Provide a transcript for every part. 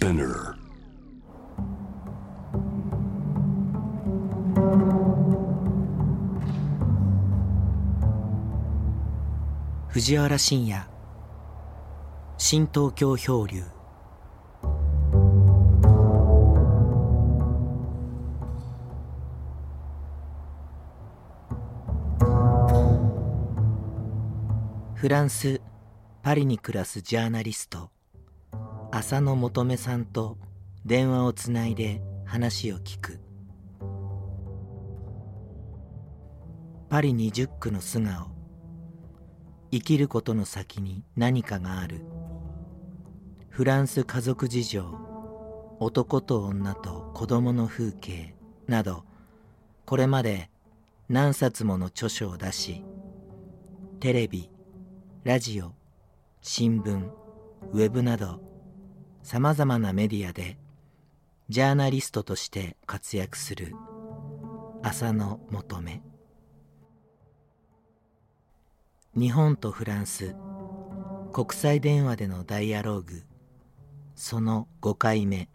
Spinner. 藤原信也新東京漂流フランス・パリに暮らすジャーナリスト浅野求めさんと電話をつないで話を聞く。パリ20区の素顔。生きることの先に何かがある。フランス家族事情。男と女と子供の風景。などこれまで何冊もの著書を出しテレビラジオ新聞ウェブなどさまざまなメディアでジャーナリストとして活躍する浅野求め日本とフランス国際電話でのダイアローグその5回目。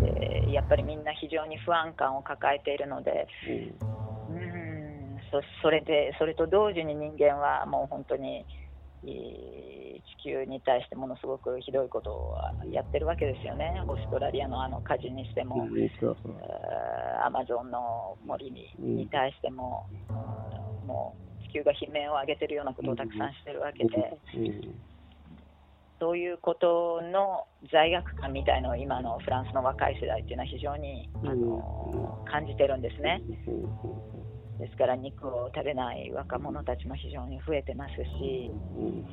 でやっぱりみんな非常に不安感を抱えているので、うん、そそれでそれと同時に人間はもう本当に地球に対してものすごくひどいことをやってるわけですよね、オーストラリアのあの火事にしても、アマゾンの森にに対しても、もう地球が悲鳴を上げてるようなことをたくさんしてるわけで。そういうことの罪悪感みたいのを今のフランスの若い世代っていうのは非常にあの感じてるんですね。ですから肉を食べない若者たちも非常に増えてますし、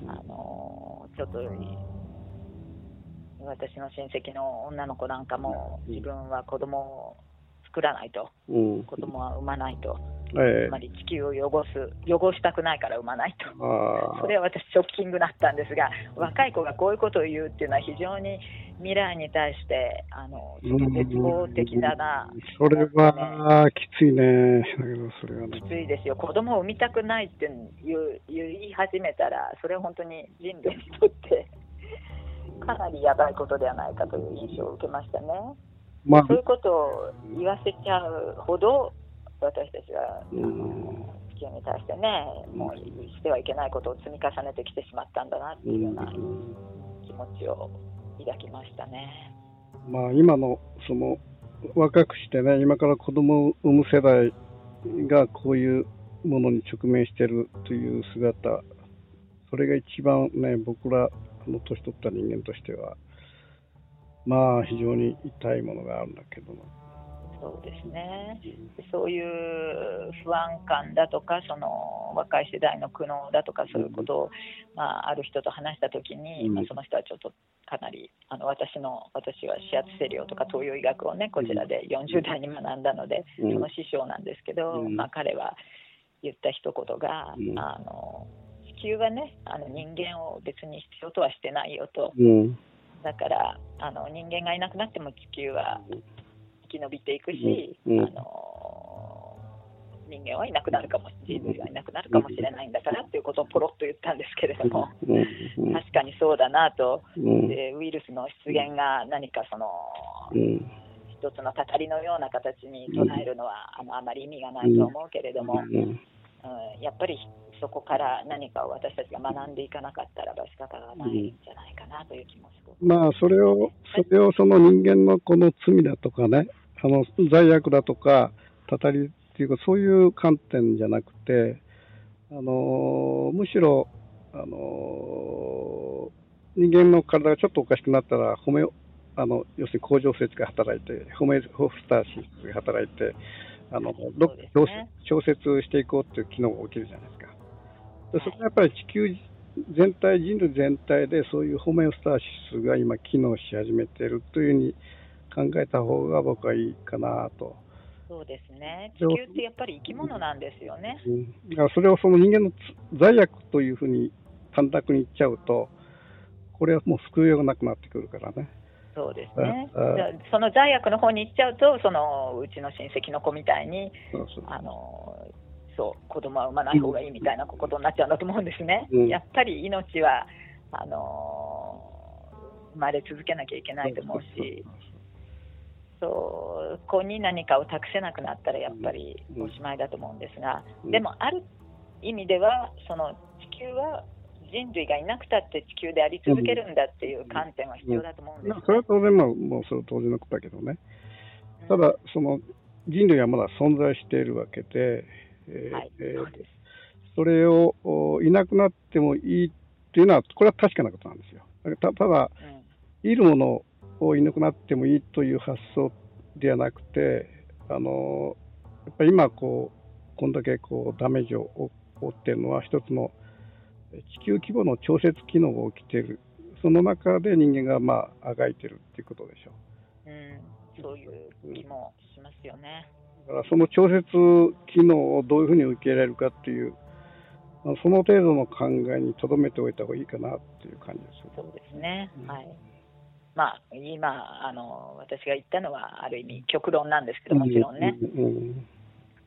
あのちょっと私の親戚の女の子なんかも自分は子供を作らないと、子供は産まないと、つまり地球を汚す汚したくないから産まないと、それは私、ショッキングだったんですが、若い子がこういうことを言うっていうのは非常に未来に対してあの絶望的だな、それはきついね、それは、ね、きついですよ、子供を産みたくないって言う言い始めたら、それは本当に人類にとってかなりやばいことではないかという印象を受けましたね。まあ、そういうことを言わせちゃうほど、私たちは、地球に対してね、もうしてはいけないことを積み重ねてきてしまったんだなっていうような気持ちを抱きましたね。まあ、今のその若くしてね、今から子供を産む世代がこういうものに直面しているという姿、それが一番ね、僕らの年取った人間としては、まあ非常に痛いものがあるんだけども。そうですね、そういう不安感だとか、その若い世代の苦悩だとか、そういうことを、まあ、ある人と話したときに、まあ、その人はちょっとかなり、あの私の私は指圧セリオとか東洋医学をね、こちらで40代に学んだので、その師匠なんですけど、まあ、彼は言った一言が、あの地球はね、あの人間を別に必要とはしてないよと。だからあの人間がいなくなっても地球は生き延びていくし、うん、あの人間はいなくなるかも人類はいなくなるかもしれないんだからっていうことをポロッと言ったんですけれども、確かにそうだなと、でウイルスの出現が何かその、一つのたたりのような形に捉えるのはあのあまり意味がないと思うけれども、うん、やっぱりそこから何かを私たちが学んでいかなかったらば仕方がないんじゃないかなという気もする、まあ、それを、それをその人間のこの罪だとかね、あの罪悪だとか、たたりっていうか、そういう観点じゃなくて、あのむしろ、あの人間の体がちょっとおかしくなったら、ホメあの要するに甲状節が働いて、ホメホフスターシスが働いて、あの、ね、調節していこうっていう機能が起きるじゃないですか。それはやっぱり地球全体、人類全体でそういうホメオスターシスが今、機能し始めているというふうに考えた方が僕はいいかなと。そうですね、地球ってやっぱり生き物なんですよね。うん、だからそれをその人間の罪悪というふうに短絡に言っちゃうと、これはもう救いようがなくなってくるからね。そうですね。その罪悪の方に行っちゃうと、そのうちの親戚の子みたいに、そうそうあのそう子供は産まない方がいいみたいなことになっちゃうんだと思うんですね。やっぱり命はあの生まれ続けなきゃいけないと思うし。そこに何かを託せなくなったらやっぱりおしまいだと思うんですが、でもある意味ではその地球は人類がいなくたって地球であり続けるんだっていう観点は必要だと思うんです、ね、それは当然、まあ、もうそれは当然のことだけどね、ただ、その人類はまだ存在しているわけで、えーはい。えー、それをいなくなってもいいっていうのは、これは確かなことなんですよ。たただ、うん、いるものをいなくなってもいいという発想ではなくて、あのやっぱり今こう、こんだけこうダメージを負っているのは、一つの地球規模の調節機能が起きている、その中で人間がまああがいてるっていうことでしょう。うん、そういう気もしますよね。だからその調節機能をどういうふうに受け入れるかっていう、その程度の考えにとどめておいた方がいいかなっていう感じですそうですね。うん、はい。まあ、今あの、私が言ったのは、ある意味、極論なんですけど、もちろんね。うんうん、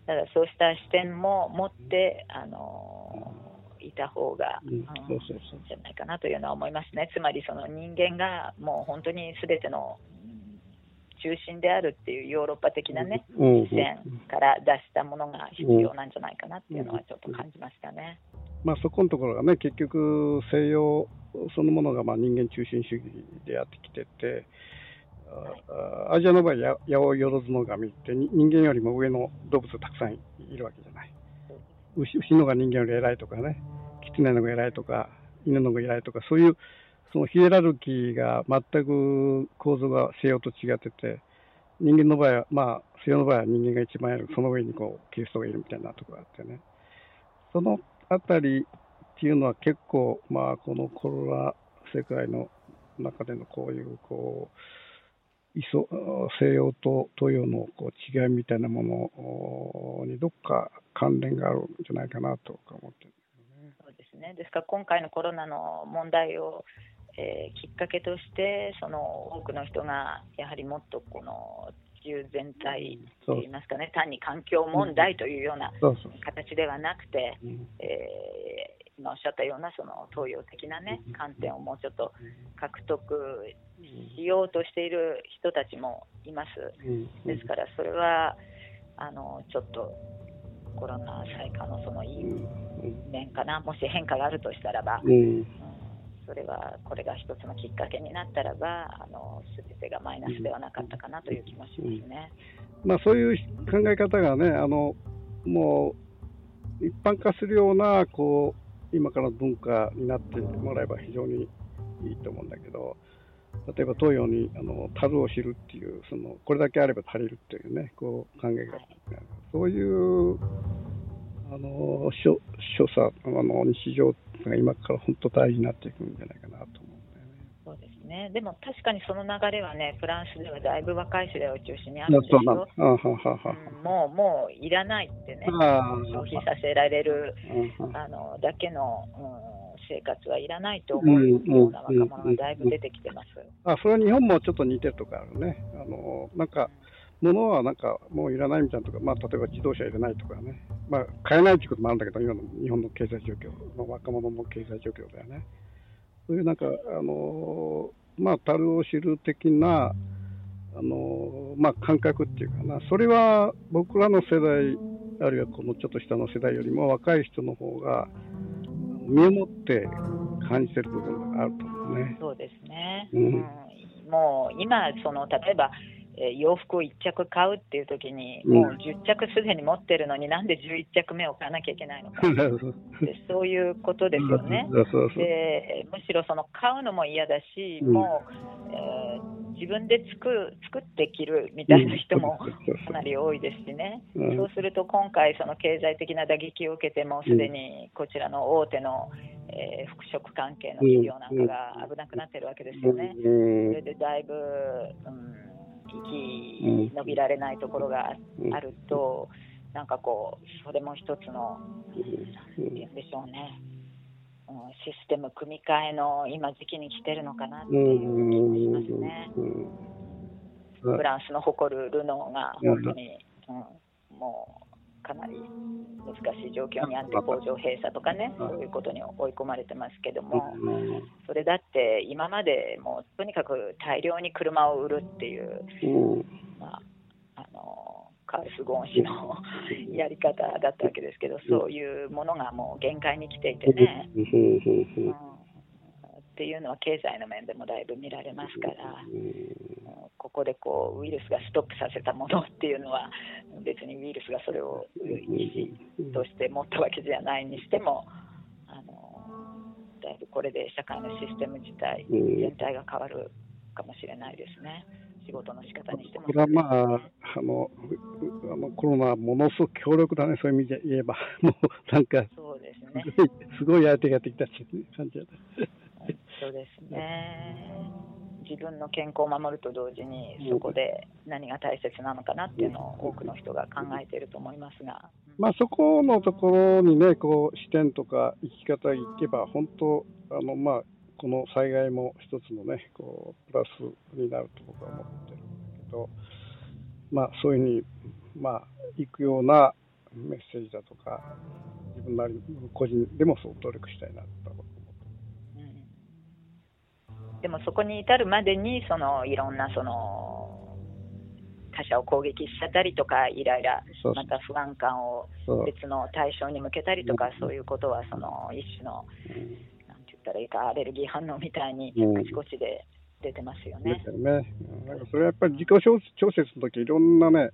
ただ、そうした視点も持って、あのいた方がいいんじゃないかなというのは思いますね。つまり、その人間がもう本当にすべての中心であるっていうヨーロッパ的なね、視線から出したものが必要なんじゃないかなっていうのはちょっと感じましたね。まあ、そこのところがね、結局、西洋そのものがまあ人間中心主義でやってきてて、アジアの場合、八百万の神って人間よりも上の動物たくさんいるわけじゃない。牛のが人間より偉いとかね、狐のが偉いとか、犬のが偉いとか、そういうそのヒエラルキーが全く構造が西洋と違ってて、人間の場合は、まあ、西洋の場合は人間が一番やる、その上にこうキリストがいるみたいなところがあってね、そのあたりっていうのは結構、まあ、このコロナ世界の中でのこういう、こう、西洋と東洋のこう違いみたいなものにどっか関連があるんじゃないかなと思ってるね。そうですね。ですから今回のコロナの問題を、えー、きっかけとしてその多くの人がやはりもっとこの地球全体といいますかね単に環境問題というような形ではなくて、えー、今おっしゃったようなその東洋的なね観点をもうちょっと獲得しようとしている人たちもいます。ですからそれはあのちょっとコロナ災禍のそのいい面かな、もし変化があるとしたらば、うん、それはこれが一つのきっかけになったらば、あの全てがマイナスではなかったかなという気もしますね。うん、まあ、そういう考え方がね、あのもう一般化するようなこう今から文化になってもらえば非常にいいと思うんだけど、例えば東洋にあの樽を知るっていうそのこれだけあれば足りるっていうねこう考えが、そういうあの所所作あの日常が今から本当大事になっていくんじゃないかなと。ですね。でも確かにその流れはね、フランスではだいぶ若い世代を中心にあるんですよ。うん、もうもういらないってね、消費させられるあのだけの。うん生活はいらないと思うような若者がだいぶ出てきてます。あそれは日本もちょっと似てるとかあるね。あのなんか物はなんかもういらないみたいなとか、まあ、例えば自動車いらないとかね、まあ、買えないということもあるんだけど、今の日本の経済状況、の若者の経済状況だよね。そういうなんか、あのまあ、樽を知る的な、あのまあ、感覚っていうかな、それは僕らの世代、あるいはこのちょっと下の世代よりも若い人の方が、身をもって感じてる部分があると思うね。そうですね。うん、もう今その例えばえ洋服を1着買うっていう時に、もう10着すでに持ってるのになんで11着目を買わなきゃいけないのか。でそういうことですよね。でむしろその買うのも嫌だし、もう、えー、自分で作作って着るみたいな人もかなり多いですしね、そうすると今回その経済的な打撃を受けてもすでにこちらの大手のえー、服飾関係の企業なんかが危なくなってるわけですよね。それでだいぶ、うん生き延びられないところがあると、なん。かこう、それも一つの、なん。て言うん。でしょうね、うん、システム組み替えの今時期に来てるのかなっていう気がしますね。フランスの誇るルノーが本当に、うん、うかなり難しい状況にあって工場閉鎖とかね、そういうことに追い込まれてますけども、それだって今までもうとにかく大量に車を売るっていう、まあ、あのカールス・ゴーン氏のやり方だったわけですけど、そういうものがもう限界に来ていてね。うん。っていうのは経済の面でもだいぶ見られますから、ここでこうウイルスがストップさせたものっていうのは別にウイルスがそれを意思として持ったわけじゃないにしてもあのだいぶこれで社会のシステム自体全体が変わるかもしれないですね。仕事の仕方にしても、これはまあ、あのコロナ、ものすごく強力だね、そういう意味で言えば、もうなんか、そうですね、すごい相手ができたっていう感じだね。そうですね。自分の健康を守ると同時にそこで何が大切なのかなっていうのを多くの人が考えていると思いますが、まあ、そこのところにねこう視点とか生き方いけば本当あの、まあ、この災害も一つのねこうプラスになると僕は思ってるんだけど、まあ、そういうふうに、まあ、いくようなメッセージだとか自分なり個人でもそう努力したいなと思ってでもそこに至るまでにそのいろんなその他者を攻撃しちゃったりとかイライラまた不安感を別の対象に向けたりとかそういうことはその一種の、なんて言ったらいいかアレルギー反応みたいにあちこちで出てますよね。ですよね。なん。かそれはやっぱり自己調節の時いろんなね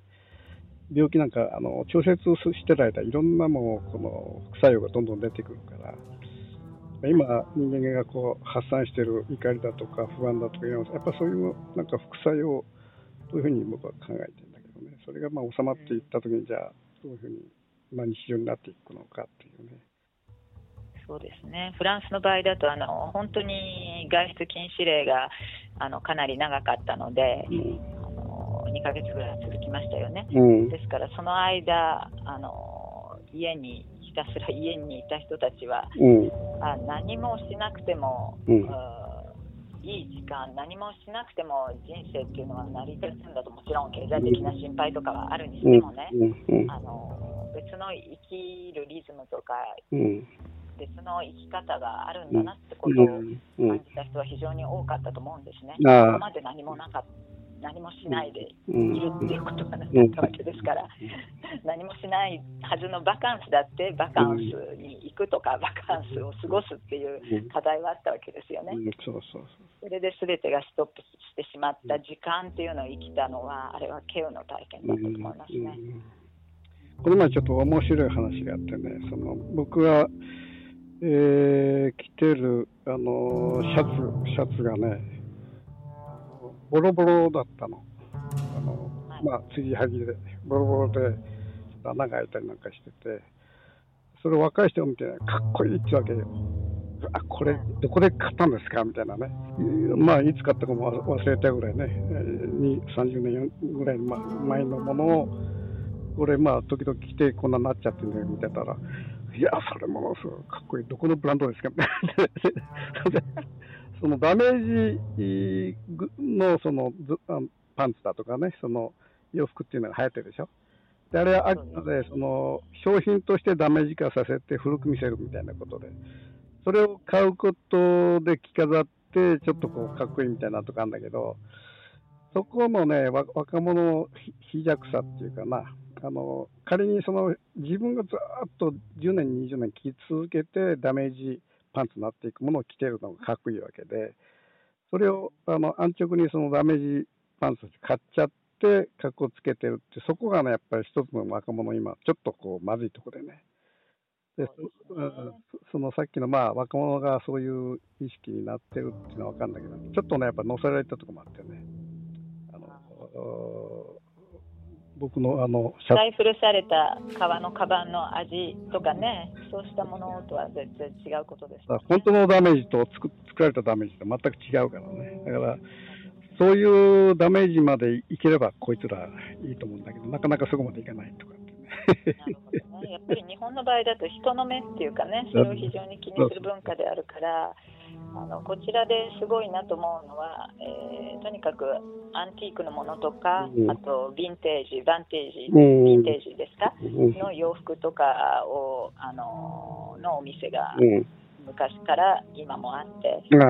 病気なんかあの調節してる間いろんなもうこの副作用がどんどん出てくるから。今、人間がこう発散している怒りだとか不安だとかやっぱそういうなんか副作用というふうに僕は考えてるんだけどね、それがまあ収まっていったときに、じゃあ、どういうふうに、まあ、日常になっていくのかっていうね。そうですね。フランスの場合だとあの本当に外出禁止令があのかなり長かったので、うん、あの2ヶ月ぐらい続きましたよね、うん、ですからその間あの家にひたすら家にいた人たちは、うん、あ何もしなくても、うん、いい時間、何もしなくても人生っていうのは成り立つんだと、もちろん経済的な心配とかはあるにしてもね、あの別の生きるリズムとか、別の生き方があるんだなってことを感じた人は非常に多かったと思うんですね。ここまで何もなかった何もしないでいるっていうことがなかったわけですから、何もしないはずのバカンスだってバカンスに行くとかバカンスを過ごすっていう課題はあったわけですよね。それで全てがストップしてしまった時間っていうのを生きたのはあれはケウの体験だったと思いますね。この前ちょっと面白い話があってね、その僕が、えー、着てるあのシャツシャツがね、ボロボロだったの。あの、まあ、継ぎはぎで、ボロボロで、穴が開いたりなんかしてて、それを若い人を見て、かっこいいってわけよ。あ、これ、どこで買ったんですか？みたいなね。まあ、いつ買ったかも忘れたぐらいね、30年ぐらい前のものを、これ、まあ、時々着てこんなになっちゃってね、見てたら、いや、それものすごいかっこいい。どこのブランドですか？みたいな。そのダメージのそのパンツだとかね、その洋服っていうのが流行ってるでしょ？であれはあくまでその商品としてダメージ化させて古く見せるみたいなことで、それを買うことで着飾って、ちょっとこうかっこいいみたいなとかあるんだけど、そこのね、若者の非弱さっていうかな、あの仮にその自分がずっと10年、20年着続けてダメージパンツになっていくものを着てるのがかっこいいわけで、それをあの安直にそのダメージパンツ買っちゃって、格好つけてるって、そこがね、やっぱり一つの若者、今、ちょっとこう、まずいとこでね。でそのさっきのまあ若者がそういう意識になってるっていうのは分かるんだけど、ちょっとね、やっぱ乗せられたとこもあってね、あの僕のあのライフルされた革のカバンの味とかね、そうしたものとは全然違うことです、ね、本当のダメージと作作られたダメージと全く違うからね。だから、そういうダメージまでいければ、こいつらいいと思うんだけど、なかなかそこまでいかないとかってね。ねやっぱり日本の場合だと人の目っていうかね、それを非常に気にする文化であるから、あのこちらですごいなと思うのは、えー、とにかくアンティークのものとか、うん、あとヴィンテージ、バンテージ、ヴィンテージですか、の洋服とかをあののお店が昔から今もあって、うん、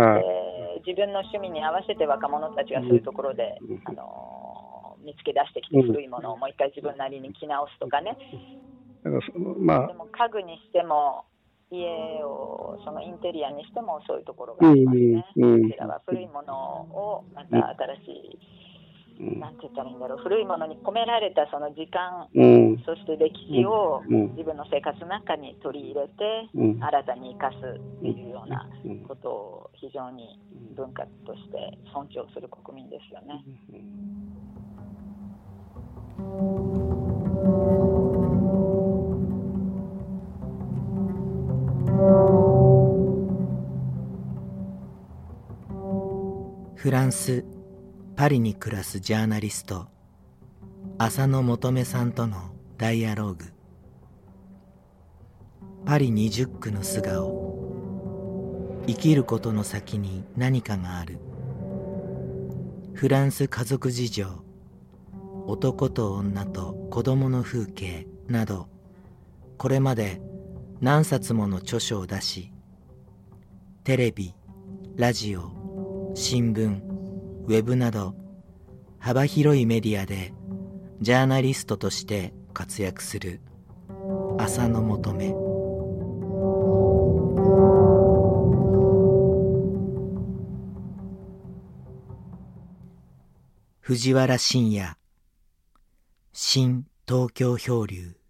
自分の趣味に合わせて若者たちがそういうところで、あの見つけ出してきて古いものをもう一回自分なりに着直すとかね。だからそのまあ、でも家具にしても家をそのインテリアにしてもそういうところがありますね。こちらは古いものをまた新しい、なんて言ったらいいんだろう、古いものに込められたその時間、そして歴史を自分の生活の中に取り入れて、新たに生かすっていうようなことを非常に文化として尊重する国民ですよね。フランス・パリに暮らすジャーナリスト浅野求さんとのダイアローグ。パリ20区の素顔。生きることの先に何かがある。フランス家族事情。男と女と子供の風景など。これまで何冊もの著書を出しテレビラジオ新聞ウェブなど幅広いメディアでジャーナリストとして活躍する浅野求め。藤原信也新東京漂流。